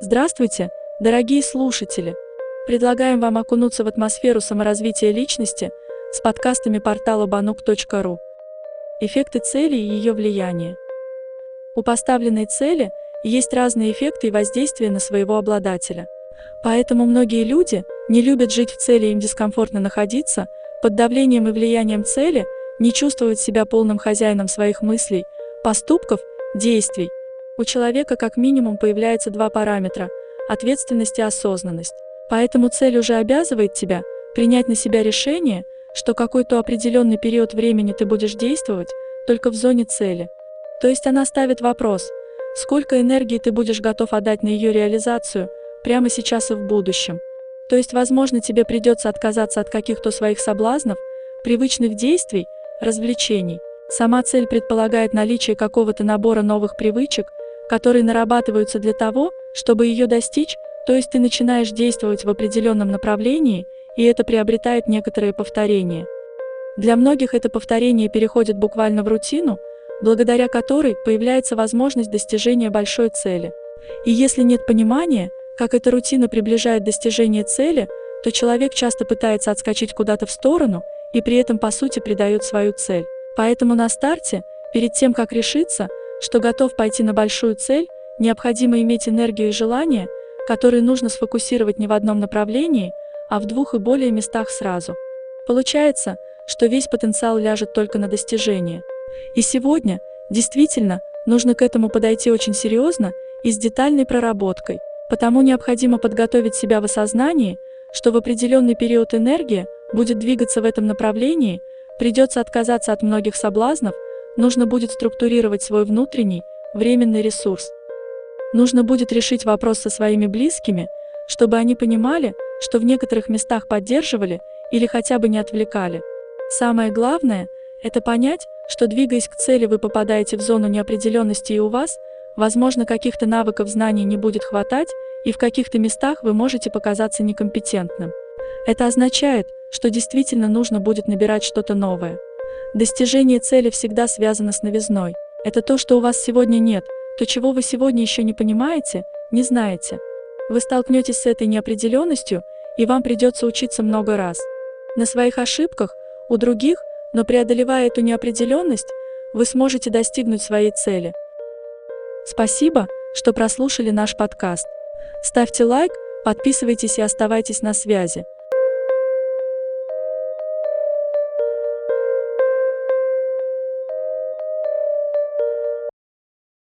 Здравствуйте, дорогие слушатели! Предлагаем вам окунуться в атмосферу саморазвития личности с подкастами портала banuk.ru. Эффекты цели и ее влияние. У поставленной цели есть разные эффекты и воздействия на своего обладателя. Поэтому многие люди не любят жить в цели, им дискомфортно находиться, под давлением и влиянием цели, не чувствовать себя полным хозяином своих мыслей, поступков, действий, у человека как минимум появляется два параметра – ответственность и осознанность. Поэтому цель уже обязывает тебя принять на себя решение, что какой-то определенный период времени ты будешь действовать только в зоне цели. То есть она ставит вопрос, сколько энергии ты будешь готов отдать на ее реализацию прямо сейчас и в будущем. То есть, возможно, тебе придется отказаться от каких-то своих соблазнов, привычных действий, развлечений. Сама цель предполагает наличие какого-то набора новых привычек, которые нарабатываются для того, чтобы ее достичь, то есть ты начинаешь действовать в определенном направлении, и это приобретает некоторые повторения. Для многих это повторение переходит буквально в рутину, благодаря которой появляется возможность достижения большой цели. И если нет понимания, как эта рутина приближает достижение цели, то человек часто пытается отскочить куда-то в сторону и при этом по сути предает свою цель. Поэтому на старте, перед тем как решиться, что готов пойти на большую цель, необходимо иметь энергию и желание, которые нужно сфокусировать не в одном направлении, а в двух и более местах сразу. Получается, что весь потенциал ляжет только на достижение. И сегодня, действительно, нужно к этому подойти очень серьезно и с детальной проработкой, потому необходимо подготовить себя в осознании, что в определенный период энергия будет двигаться в этом направлении, придется отказаться от многих соблазнов, нужно будет структурировать свой внутренний, временный ресурс. Нужно будет решить вопрос со своими близкими, чтобы они понимали, что в некоторых местах поддерживали или хотя бы не отвлекали. Самое главное – это понять, что двигаясь к цели вы попадаете в зону неопределенности и у вас, возможно, каких-то навыков знаний не будет хватать, и в каких-то местах вы можете показаться некомпетентным. Это означает, что действительно нужно будет набирать что-то новое. Достижение цели всегда связано с новизной. Это то, что у вас сегодня нет, то, чего вы сегодня еще не понимаете, не знаете. Вы столкнетесь с этой неопределенностью, и вам придется учиться много раз. На своих ошибках, у других, но преодолевая эту неопределенность, вы сможете достигнуть своей цели. Спасибо, что прослушали наш подкаст. Ставьте лайк, подписывайтесь и оставайтесь на связи.